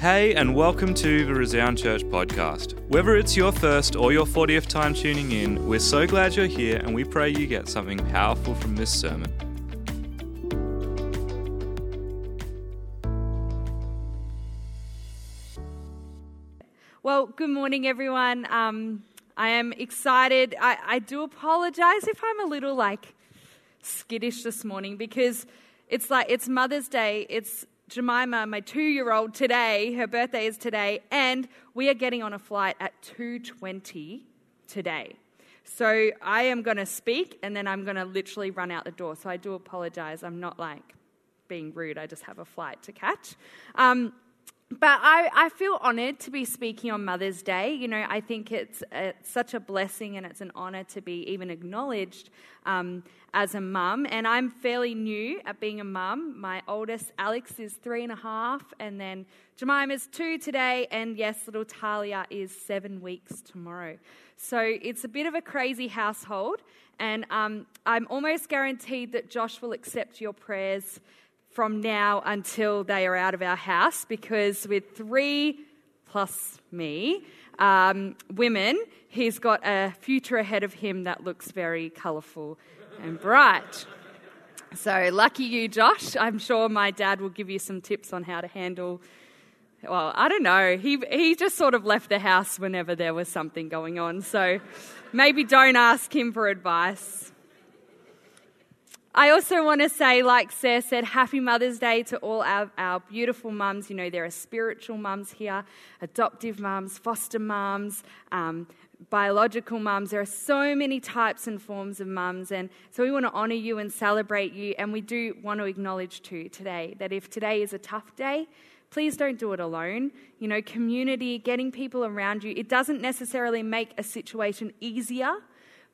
Hey, and welcome to the Resound Church podcast. Whether it's your first or your 40th time tuning in, we're so glad you're here and we pray you get something powerful from this sermon. Well, good morning, everyone. Um, I am excited. I, I do apologize if I'm a little like skittish this morning because it's like it's Mother's Day. It's Jemima, my two-year-old, today. Her birthday is today, and we are getting on a flight at 2:20 today. So I am going to speak, and then I'm going to literally run out the door. So I do apologize. I'm not like being rude. I just have a flight to catch. Um, but I, I feel honored to be speaking on Mother's Day. You know, I think it's, it's such a blessing and it's an honor to be even acknowledged um, as a mum. And I'm fairly new at being a mum. My oldest, Alex, is three and a half, and then Jemima's two today, and yes, little Talia is seven weeks tomorrow. So it's a bit of a crazy household, and um, I'm almost guaranteed that Josh will accept your prayers from now until they are out of our house because with three plus me um, women, he's got a future ahead of him that looks very colourful and bright. So, lucky you, Josh. I'm sure my dad will give you some tips on how to handle. Well, I don't know. He, he just sort of left the house whenever there was something going on. So, maybe don't ask him for advice. I also want to say, like Sarah said, Happy Mother's Day to all our, our beautiful mums. You know, there are spiritual mums here, adoptive mums, foster mums, um, biological mums. There are so many types and forms of mums. And so we want to honour you and celebrate you. And we do want to acknowledge too today that if today is a tough day, please don't do it alone. You know, community, getting people around you, it doesn't necessarily make a situation easier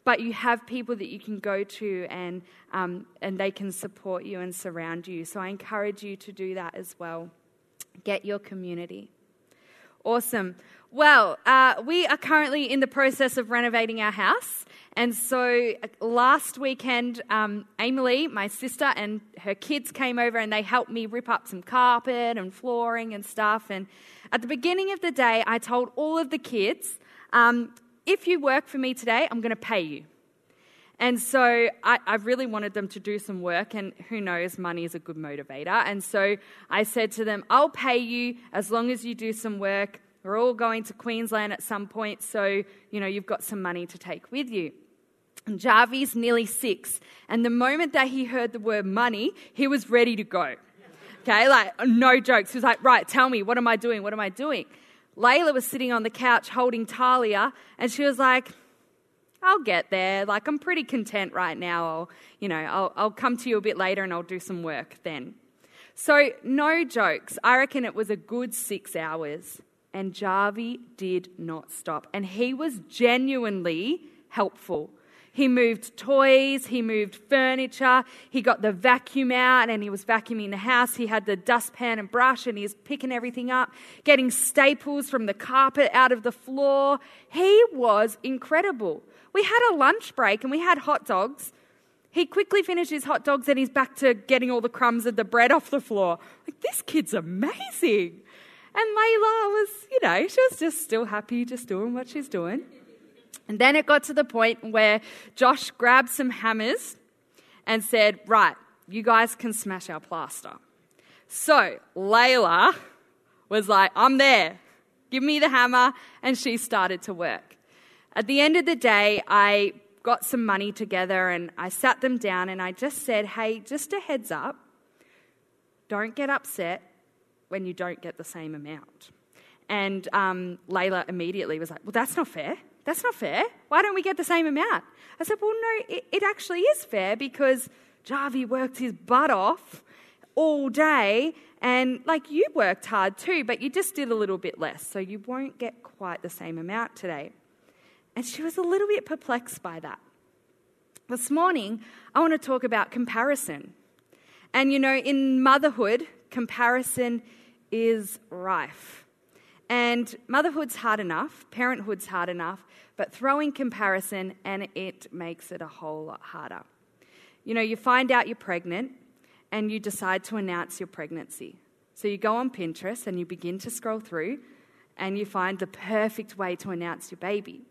but you have people that you can go to and, um, and they can support you and surround you. So I encourage you to do that as well. Get your community. Awesome. Well, uh, we are currently in the process of renovating our house. And so uh, last weekend, um, Emily, my sister, and her kids came over and they helped me rip up some carpet and flooring and stuff. And at the beginning of the day, I told all of the kids, um, if you work for me today, I'm going to pay you. And so I, I, really wanted them to do some work, and who knows, money is a good motivator. And so I said to them, I'll pay you as long as you do some work. We're all going to Queensland at some point, so you know you've got some money to take with you. And Jarvis nearly six, and the moment that he heard the word money, he was ready to go. Okay, like no jokes. He was like, right, tell me, what am I doing? What am I doing? Layla was sitting on the couch holding Talia, and she was like, I'll get there. Like, I'm pretty content right now. I'll, you know, I'll, I'll come to you a bit later and I'll do some work then. So, no jokes. I reckon it was a good six hours. And Jarvie did not stop. And he was genuinely helpful. He moved toys, he moved furniture, he got the vacuum out and he was vacuuming the house. He had the dustpan and brush and he was picking everything up, getting staples from the carpet out of the floor. He was incredible. We had a lunch break and we had hot dogs. He quickly finished his hot dogs and he's back to getting all the crumbs of the bread off the floor. Like, this kid's amazing. And Layla was, you know, she was just still happy, just doing what she's doing. And then it got to the point where Josh grabbed some hammers and said, Right, you guys can smash our plaster. So Layla was like, I'm there. Give me the hammer. And she started to work. At the end of the day, I got some money together and I sat them down and I just said, Hey, just a heads up, don't get upset when you don't get the same amount. And um, Layla immediately was like, Well, that's not fair. That's not fair. Why don't we get the same amount? I said, Well, no, it, it actually is fair because Jarvie worked his butt off all day and like you worked hard too, but you just did a little bit less. So you won't get quite the same amount today. And she was a little bit perplexed by that. This morning, I want to talk about comparison. And you know, in motherhood, comparison is rife. And motherhood's hard enough, parenthood's hard enough, but throwing comparison and it makes it a whole lot harder. You know, you find out you're pregnant and you decide to announce your pregnancy. So you go on Pinterest and you begin to scroll through and you find the perfect way to announce your baby.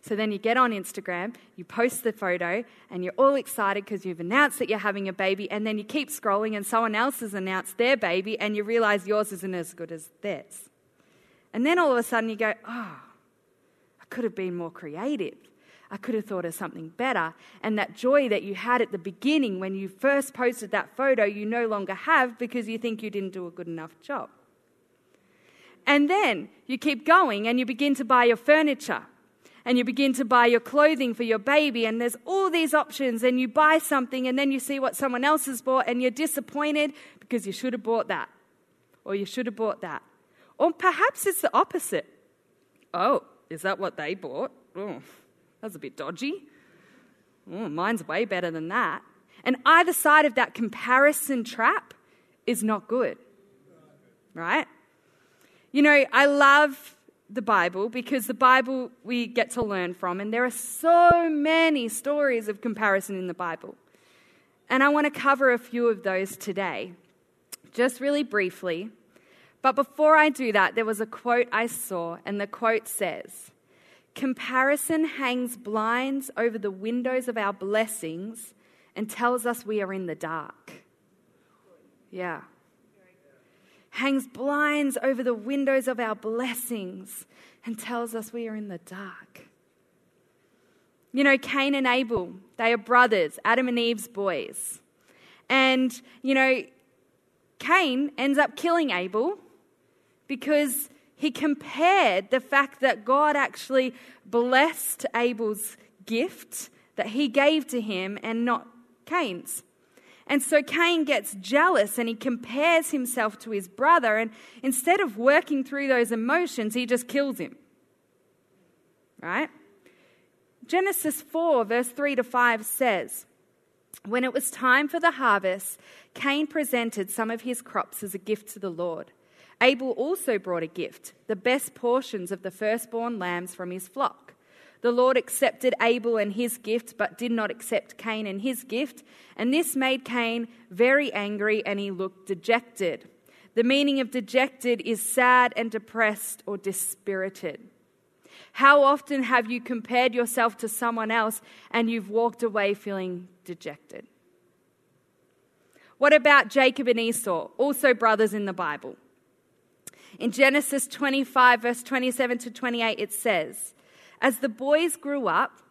So then you get on Instagram, you post the photo, and you're all excited because you've announced that you're having a baby, and then you keep scrolling, and someone else has announced their baby, and you realize yours isn't as good as theirs. And then all of a sudden you go, oh, I could have been more creative. I could have thought of something better. And that joy that you had at the beginning when you first posted that photo, you no longer have because you think you didn't do a good enough job. And then you keep going and you begin to buy your furniture and you begin to buy your clothing for your baby, and there's all these options, and you buy something, and then you see what someone else has bought, and you're disappointed because you should have bought that, or you should have bought that. Or perhaps it's the opposite. Oh, is that what they bought? Oh, that's a bit dodgy. Oh, mine's way better than that. And either side of that comparison trap is not good. Right? You know, I love the Bible because the Bible we get to learn from, and there are so many stories of comparison in the Bible. And I want to cover a few of those today, just really briefly. But before I do that, there was a quote I saw, and the quote says, Comparison hangs blinds over the windows of our blessings and tells us we are in the dark. Yeah hangs blinds over the windows of our blessings and tells us we are in the dark. You know, Cain and Abel, they are brothers, Adam and Eve's boys. And, you know, Cain ends up killing Abel because he compared the fact that God actually blessed Abel's gift that he gave to him and not Cain's. And so Cain gets jealous and he compares himself to his brother. And instead of working through those emotions, he just kills him. Right? Genesis 4, verse 3 to 5 says, When it was time for the harvest, Cain presented some of his crops as a gift to the Lord. Abel also brought a gift, the best portions of the firstborn lambs from his flock. The Lord accepted Abel and his gift, but did not accept Cain and his gift. And this made Cain very angry, and he looked dejected. The meaning of dejected is sad and depressed or dispirited. How often have you compared yourself to someone else and you've walked away feeling dejected? What about Jacob and Esau, also brothers in the Bible? In Genesis 25, verse 27 to 28, it says, as the boys grew up,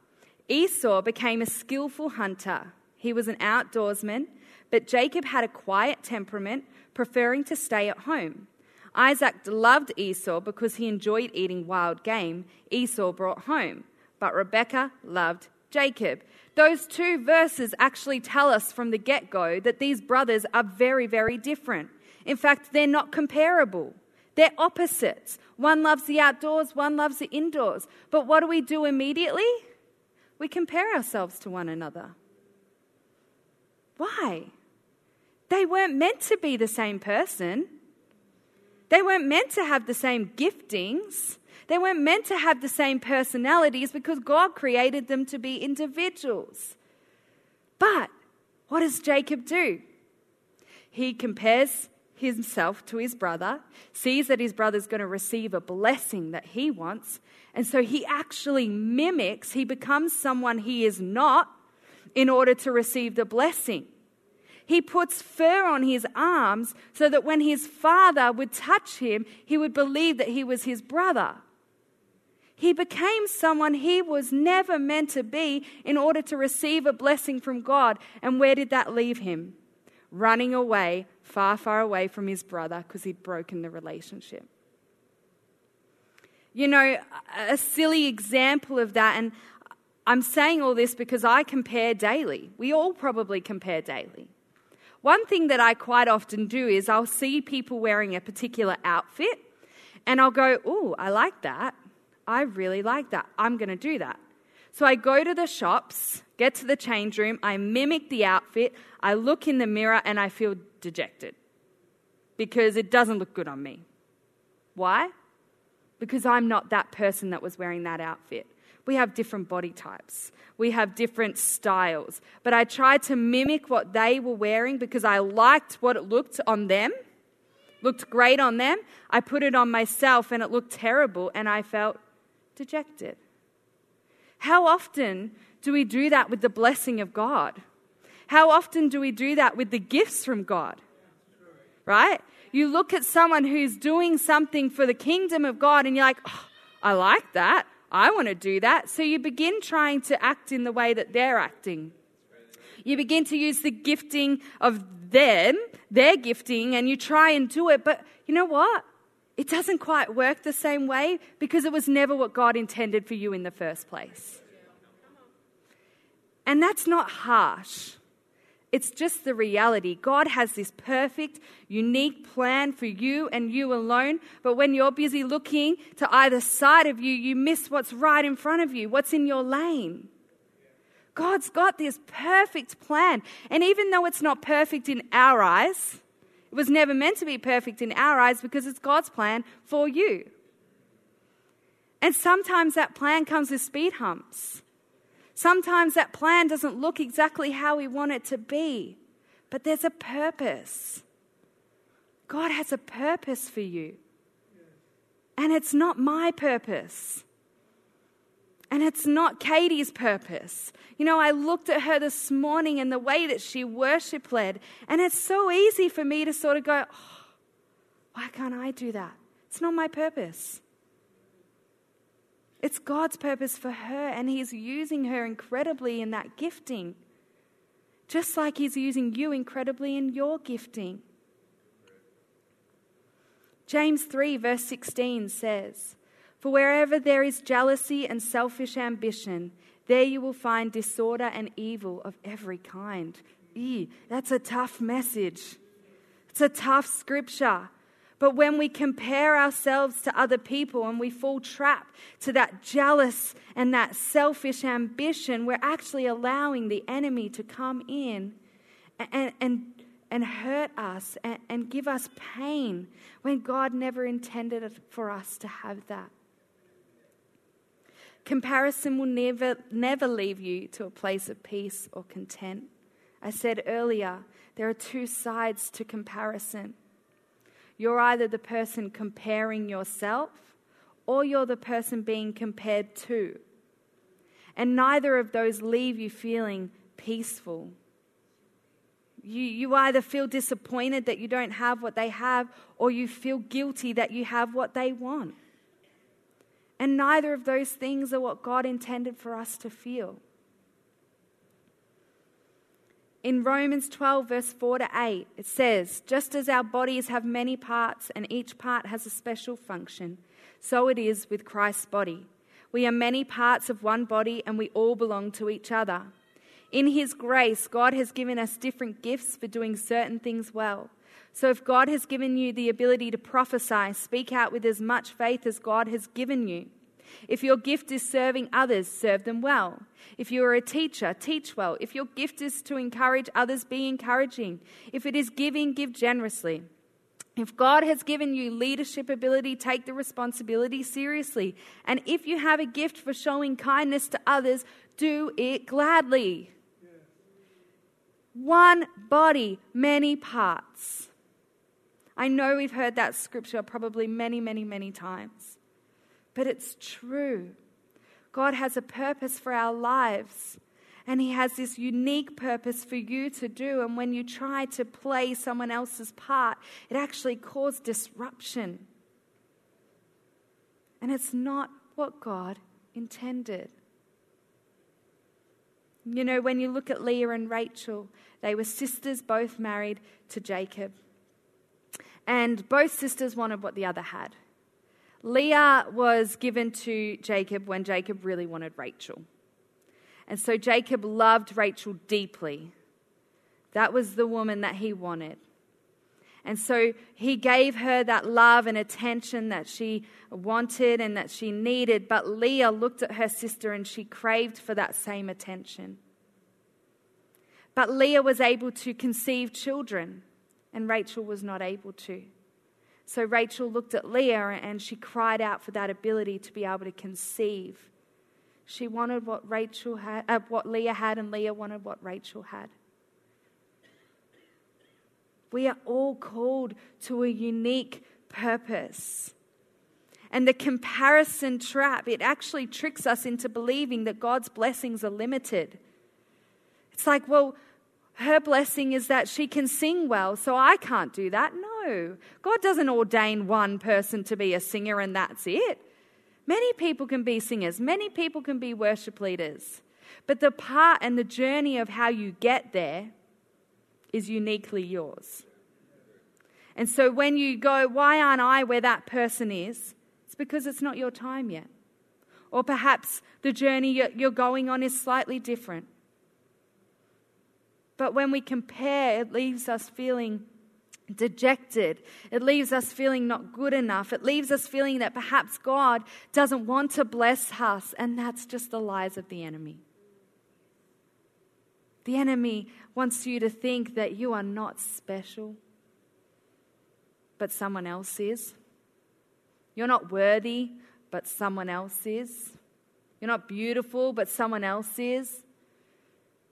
Esau became a skillful hunter. He was an outdoorsman, but Jacob had a quiet temperament, preferring to stay at home. Isaac loved Esau because he enjoyed eating wild game Esau brought home, but Rebekah loved Jacob. Those two verses actually tell us from the get go that these brothers are very, very different. In fact, they're not comparable. They're opposites. One loves the outdoors, one loves the indoors. But what do we do immediately? We compare ourselves to one another. Why? They weren't meant to be the same person. They weren't meant to have the same giftings. They weren't meant to have the same personalities because God created them to be individuals. But what does Jacob do? He compares himself to his brother, sees that his brother's going to receive a blessing that he wants, and so he actually mimics, he becomes someone he is not in order to receive the blessing. He puts fur on his arms so that when his father would touch him, he would believe that he was his brother. He became someone he was never meant to be in order to receive a blessing from God. And where did that leave him? Running away far, far away from his brother because he'd broken the relationship. You know, a silly example of that, and I'm saying all this because I compare daily. We all probably compare daily. One thing that I quite often do is I'll see people wearing a particular outfit and I'll go, Oh, I like that. I really like that. I'm going to do that. So I go to the shops, get to the change room, I mimic the outfit, I look in the mirror, and I feel dejected because it doesn't look good on me. Why? Because I'm not that person that was wearing that outfit. We have different body types, we have different styles. But I tried to mimic what they were wearing because I liked what it looked on them, looked great on them. I put it on myself and it looked terrible and I felt dejected. How often do we do that with the blessing of God? How often do we do that with the gifts from God? Right? You look at someone who's doing something for the kingdom of God and you're like, oh, I like that. I want to do that. So you begin trying to act in the way that they're acting. You begin to use the gifting of them, their gifting, and you try and do it. But you know what? It doesn't quite work the same way because it was never what God intended for you in the first place. And that's not harsh. It's just the reality. God has this perfect, unique plan for you and you alone. But when you're busy looking to either side of you, you miss what's right in front of you, what's in your lane. God's got this perfect plan. And even though it's not perfect in our eyes, it was never meant to be perfect in our eyes because it's God's plan for you. And sometimes that plan comes with speed humps. Sometimes that plan doesn't look exactly how we want it to be, but there's a purpose. God has a purpose for you. And it's not my purpose. And it's not Katie's purpose. You know, I looked at her this morning and the way that she worship led, and it's so easy for me to sort of go, oh, why can't I do that? It's not my purpose. It's God's purpose for her, and He's using her incredibly in that gifting, just like He's using you incredibly in your gifting. James 3, verse 16 says, For wherever there is jealousy and selfish ambition, there you will find disorder and evil of every kind. Ew, that's a tough message. It's a tough scripture. But when we compare ourselves to other people and we fall trap to that jealous and that selfish ambition, we're actually allowing the enemy to come in and, and, and hurt us and, and give us pain when God never intended for us to have that. Comparison will never, never leave you to a place of peace or content. I said earlier, there are two sides to comparison. You're either the person comparing yourself or you're the person being compared to. And neither of those leave you feeling peaceful. You, you either feel disappointed that you don't have what they have, or you feel guilty that you have what they want. And neither of those things are what God intended for us to feel. In Romans 12, verse 4 to 8, it says, Just as our bodies have many parts and each part has a special function, so it is with Christ's body. We are many parts of one body and we all belong to each other. In His grace, God has given us different gifts for doing certain things well. So if God has given you the ability to prophesy, speak out with as much faith as God has given you. If your gift is serving others, serve them well. If you are a teacher, teach well. If your gift is to encourage others, be encouraging. If it is giving, give generously. If God has given you leadership ability, take the responsibility seriously. And if you have a gift for showing kindness to others, do it gladly. One body, many parts. I know we've heard that scripture probably many, many, many times but it's true. God has a purpose for our lives. And He has this unique purpose for you to do. And when you try to play someone else's part, it actually causes disruption. And it's not what God intended. You know, when you look at Leah and Rachel, they were sisters, both married to Jacob. And both sisters wanted what the other had. Leah was given to Jacob when Jacob really wanted Rachel. And so Jacob loved Rachel deeply. That was the woman that he wanted. And so he gave her that love and attention that she wanted and that she needed. But Leah looked at her sister and she craved for that same attention. But Leah was able to conceive children, and Rachel was not able to. So Rachel looked at Leah and she cried out for that ability to be able to conceive. She wanted what Rachel had, uh, what Leah had, and Leah wanted what Rachel had. We are all called to a unique purpose. And the comparison trap, it actually tricks us into believing that God's blessings are limited. It's like, well, her blessing is that she can sing well, so I can't do that. No. God doesn't ordain one person to be a singer and that's it. Many people can be singers, many people can be worship leaders. But the part and the journey of how you get there is uniquely yours. And so when you go, why aren't I where that person is? It's because it's not your time yet. Or perhaps the journey you're going on is slightly different. But when we compare, it leaves us feeling dejected. It leaves us feeling not good enough. It leaves us feeling that perhaps God doesn't want to bless us. And that's just the lies of the enemy. The enemy wants you to think that you are not special, but someone else is. You're not worthy, but someone else is. You're not beautiful, but someone else is.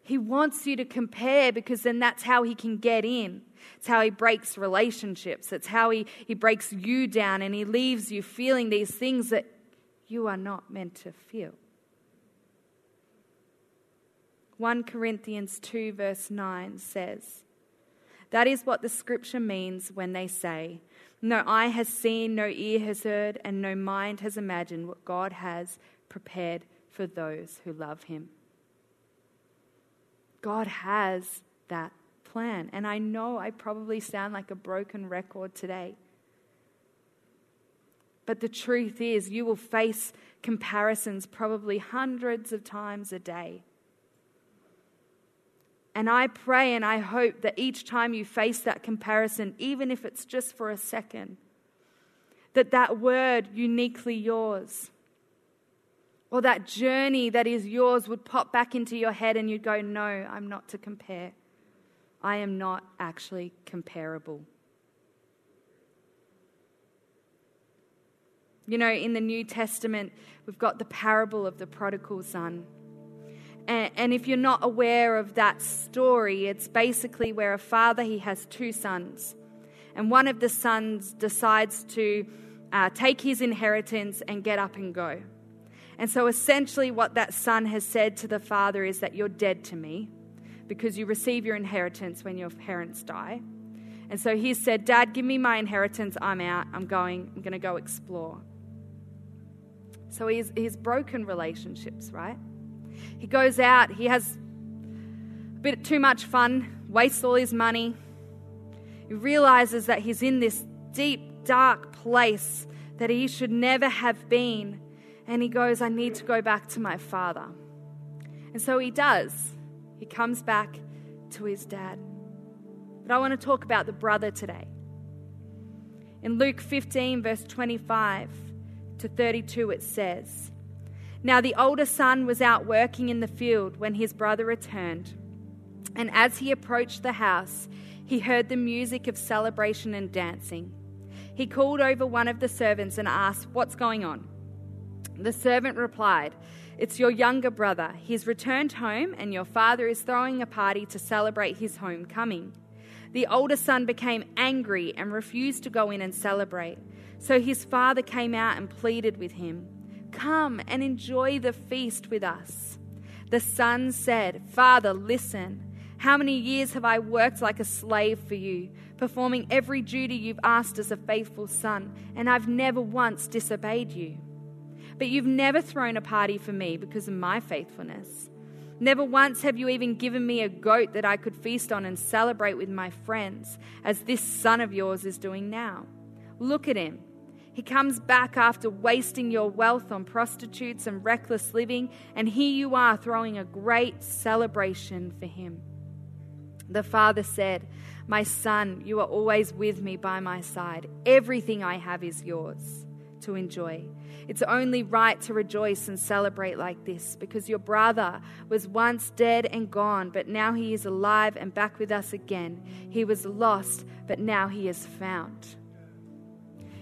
He wants you to compare because then that's how he can get in. It's how he breaks relationships. It's how he, he breaks you down and he leaves you feeling these things that you are not meant to feel. 1 Corinthians 2, verse 9 says, That is what the scripture means when they say, No eye has seen, no ear has heard, and no mind has imagined what God has prepared for those who love him. God has that plan. And I know I probably sound like a broken record today. But the truth is, you will face comparisons probably hundreds of times a day. And I pray and I hope that each time you face that comparison, even if it's just for a second, that that word uniquely yours or that journey that is yours would pop back into your head and you'd go, No, I'm not to compare. I am not actually comparable. You know, in the New Testament, we've got the parable of the prodigal son. And, and if you're not aware of that story, it's basically where a father he has two sons, and one of the sons decides to uh, take his inheritance and get up and go. And so essentially, what that son has said to the father is that you're dead to me because you receive your inheritance when your parents die. And so he said, Dad, give me my inheritance. I'm out. I'm going. I'm going to go explore. So he's, he's broken relationships, right? He goes out, he has a bit too much fun, wastes all his money. He realizes that he's in this deep, dark place that he should never have been. And he goes, I need to go back to my father. And so he does. He comes back to his dad. But I want to talk about the brother today. In Luke 15, verse 25 to 32, it says, now the older son was out working in the field when his brother returned. And as he approached the house, he heard the music of celebration and dancing. He called over one of the servants and asked, What's going on? The servant replied, It's your younger brother. He's returned home, and your father is throwing a party to celebrate his homecoming. The older son became angry and refused to go in and celebrate. So his father came out and pleaded with him. Come and enjoy the feast with us. The son said, Father, listen. How many years have I worked like a slave for you, performing every duty you've asked as a faithful son, and I've never once disobeyed you? But you've never thrown a party for me because of my faithfulness. Never once have you even given me a goat that I could feast on and celebrate with my friends, as this son of yours is doing now. Look at him. He comes back after wasting your wealth on prostitutes and reckless living, and here you are throwing a great celebration for him. The father said, My son, you are always with me by my side. Everything I have is yours to enjoy. It's only right to rejoice and celebrate like this because your brother was once dead and gone, but now he is alive and back with us again. He was lost, but now he is found.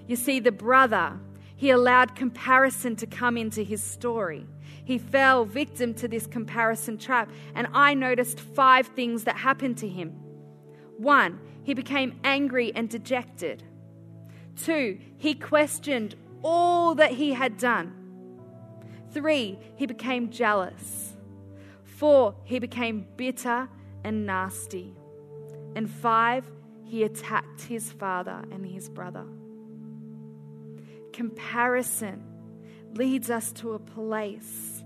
You see, the brother, he allowed comparison to come into his story. He fell victim to this comparison trap, and I noticed five things that happened to him. One, he became angry and dejected. Two, he questioned all that he had done. Three, he became jealous. Four, he became bitter and nasty. And five, he attacked his father and his brother. Comparison leads us to a place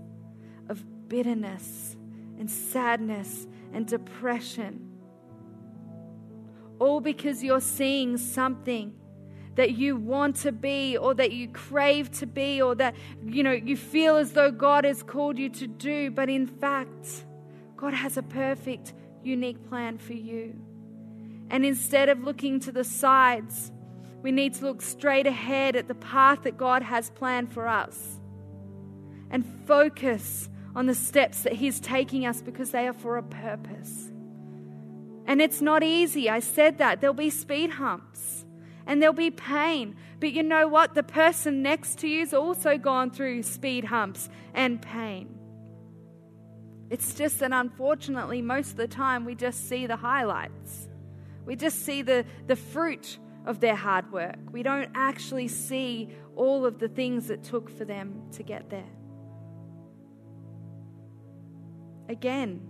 of bitterness and sadness and depression. All because you're seeing something that you want to be or that you crave to be or that you know you feel as though God has called you to do but in fact God has a perfect unique plan for you and instead of looking to the sides we need to look straight ahead at the path that God has planned for us and focus on the steps that He's taking us because they are for a purpose. And it's not easy. I said that. There'll be speed humps and there'll be pain. But you know what? The person next to you's also gone through speed humps and pain. It's just that unfortunately, most of the time, we just see the highlights. We just see the, the fruit of their hard work. We don't actually see all of the things it took for them to get there. Again,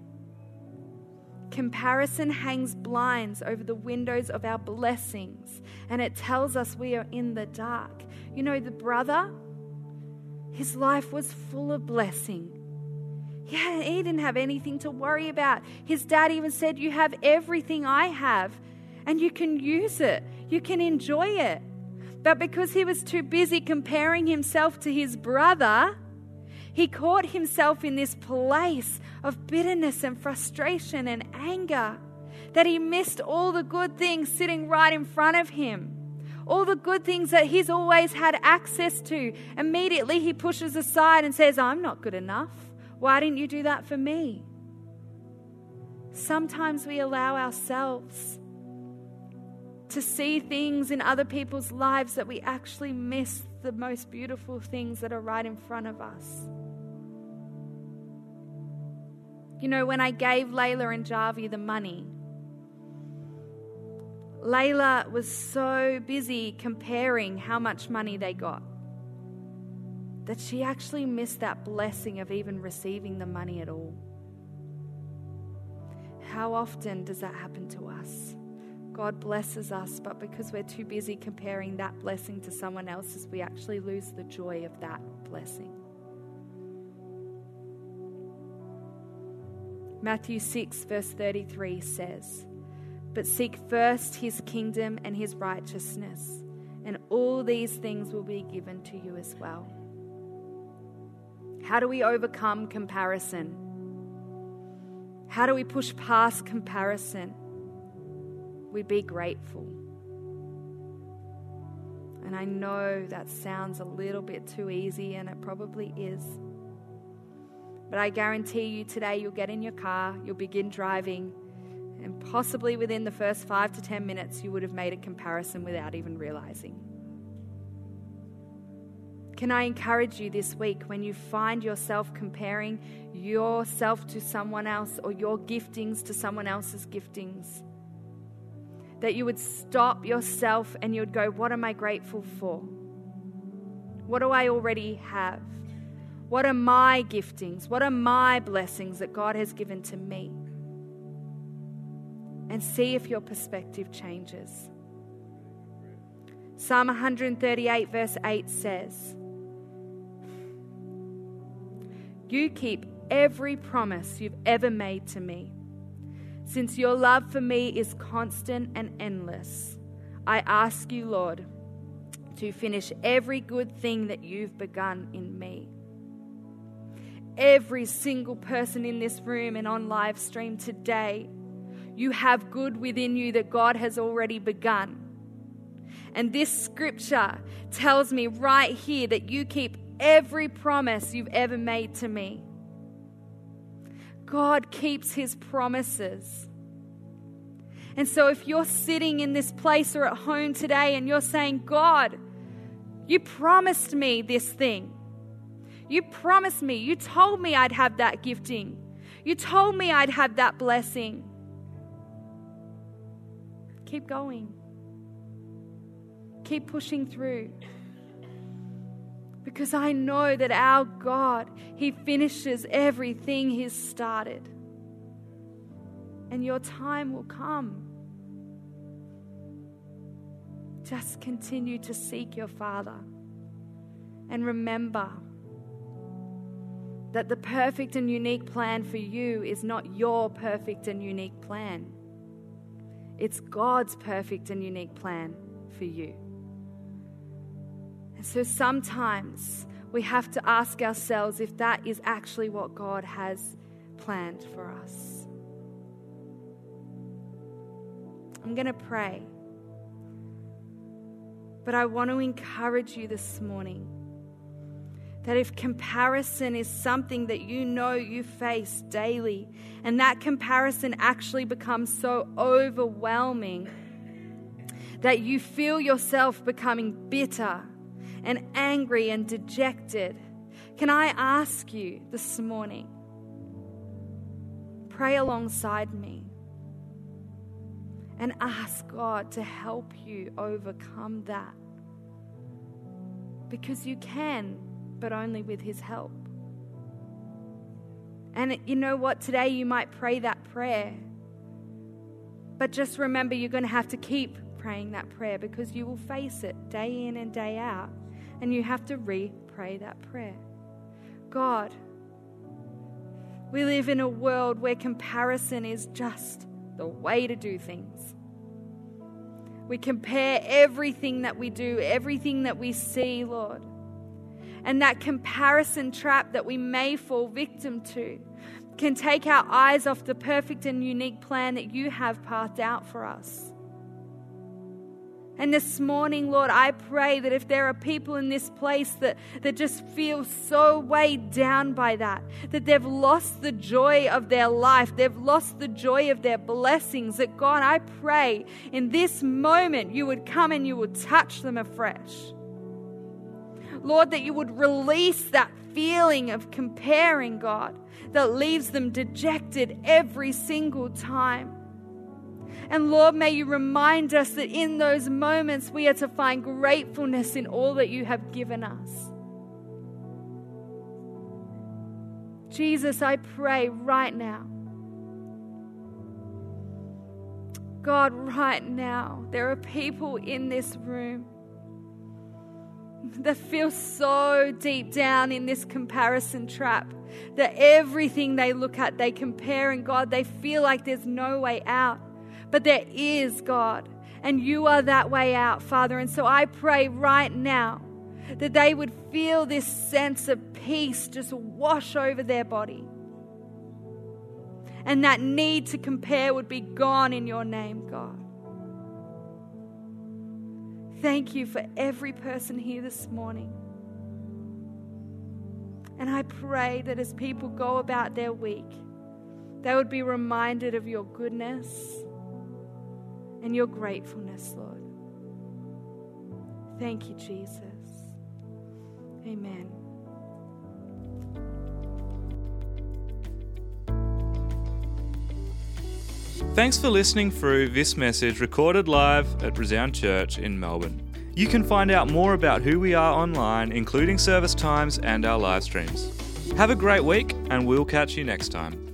comparison hangs blinds over the windows of our blessings and it tells us we are in the dark. You know, the brother, his life was full of blessing. Yeah, he didn't have anything to worry about. His dad even said, You have everything I have, and you can use it, you can enjoy it. But because he was too busy comparing himself to his brother, he caught himself in this place of bitterness and frustration and anger that he missed all the good things sitting right in front of him. All the good things that he's always had access to. Immediately he pushes aside and says, I'm not good enough. Why didn't you do that for me? Sometimes we allow ourselves to see things in other people's lives that we actually miss the most beautiful things that are right in front of us. You know, when I gave Layla and Jarvie the money, Layla was so busy comparing how much money they got that she actually missed that blessing of even receiving the money at all. How often does that happen to us? God blesses us, but because we're too busy comparing that blessing to someone else's, we actually lose the joy of that blessing. Matthew 6, verse 33 says, But seek first his kingdom and his righteousness, and all these things will be given to you as well. How do we overcome comparison? How do we push past comparison? We be grateful. And I know that sounds a little bit too easy, and it probably is. But I guarantee you today you'll get in your car, you'll begin driving, and possibly within the first five to 10 minutes, you would have made a comparison without even realizing. Can I encourage you this week when you find yourself comparing yourself to someone else or your giftings to someone else's giftings? That you would stop yourself and you would go, What am I grateful for? What do I already have? What are my giftings? What are my blessings that God has given to me? And see if your perspective changes. Psalm 138, verse 8 says, You keep every promise you've ever made to me. Since your love for me is constant and endless, I ask you, Lord, to finish every good thing that you've begun in me every single person in this room and on live stream today, you have good within you that God has already begun. And this scripture tells me right here that you keep every promise you've ever made to me. God keeps his promises. And so, if you're sitting in this place or at home today and you're saying, God, you promised me this thing. You promised me. You told me I'd have that gifting. You told me I'd have that blessing. keep going. Keep pushing through. Because I know that our God, He finishes everything He's started. And your time will come. Just continue to seek your Father. And remember that the perfect and unique plan for you is not your perfect and unique plan, it's God's perfect and unique plan for you. And so sometimes we have to ask ourselves if that is actually what God has planned for us. I'm going to pray. But I want to encourage you this morning that if comparison is something that you know you face daily, and that comparison actually becomes so overwhelming that you feel yourself becoming bitter and angry and dejected, can I ask you this morning? Pray alongside me and ask God to help you overcome that. Because you can, but only with His help. And you know what? Today you might pray that prayer. But just remember, you're going to have to keep praying that prayer because you will face it day in and day out and you have to re pray that prayer. God, we live in a world where comparison is just the way to do things. We compare everything that we do, everything that we see, Lord. And that comparison trap that we may fall victim to can take our eyes off the perfect and unique plan that you have pathed out for us. And this morning, Lord, I pray that if there are people in this place that, that just feel so weighed down by that, that they've lost the joy of their life, they've lost the joy of their blessings, that God, I pray in this moment you would come and you would touch them afresh. Lord, that you would release that feeling of comparing, God, that leaves them dejected every single time. And Lord, may you remind us that in those moments we are to find gratefulness in all that you have given us. Jesus, I pray right now. God, right now, there are people in this room that feel so deep down in this comparison trap that everything they look at, they compare, and God, they feel like there's no way out. But there is, God, and you are that way out, Father. And so I pray right now that they would feel this sense of peace just wash over their body. And that need to compare would be gone in your name, God. Thank you for every person here this morning. And I pray that as people go about their week, they would be reminded of your goodness and your gratefulness, Lord. Thank you, Jesus. Amen. Thanks for listening through this message recorded live at Resound Church in Melbourne. You can find out more about who we are online, including service times and our live streams. Have a great week, and we'll catch you next time.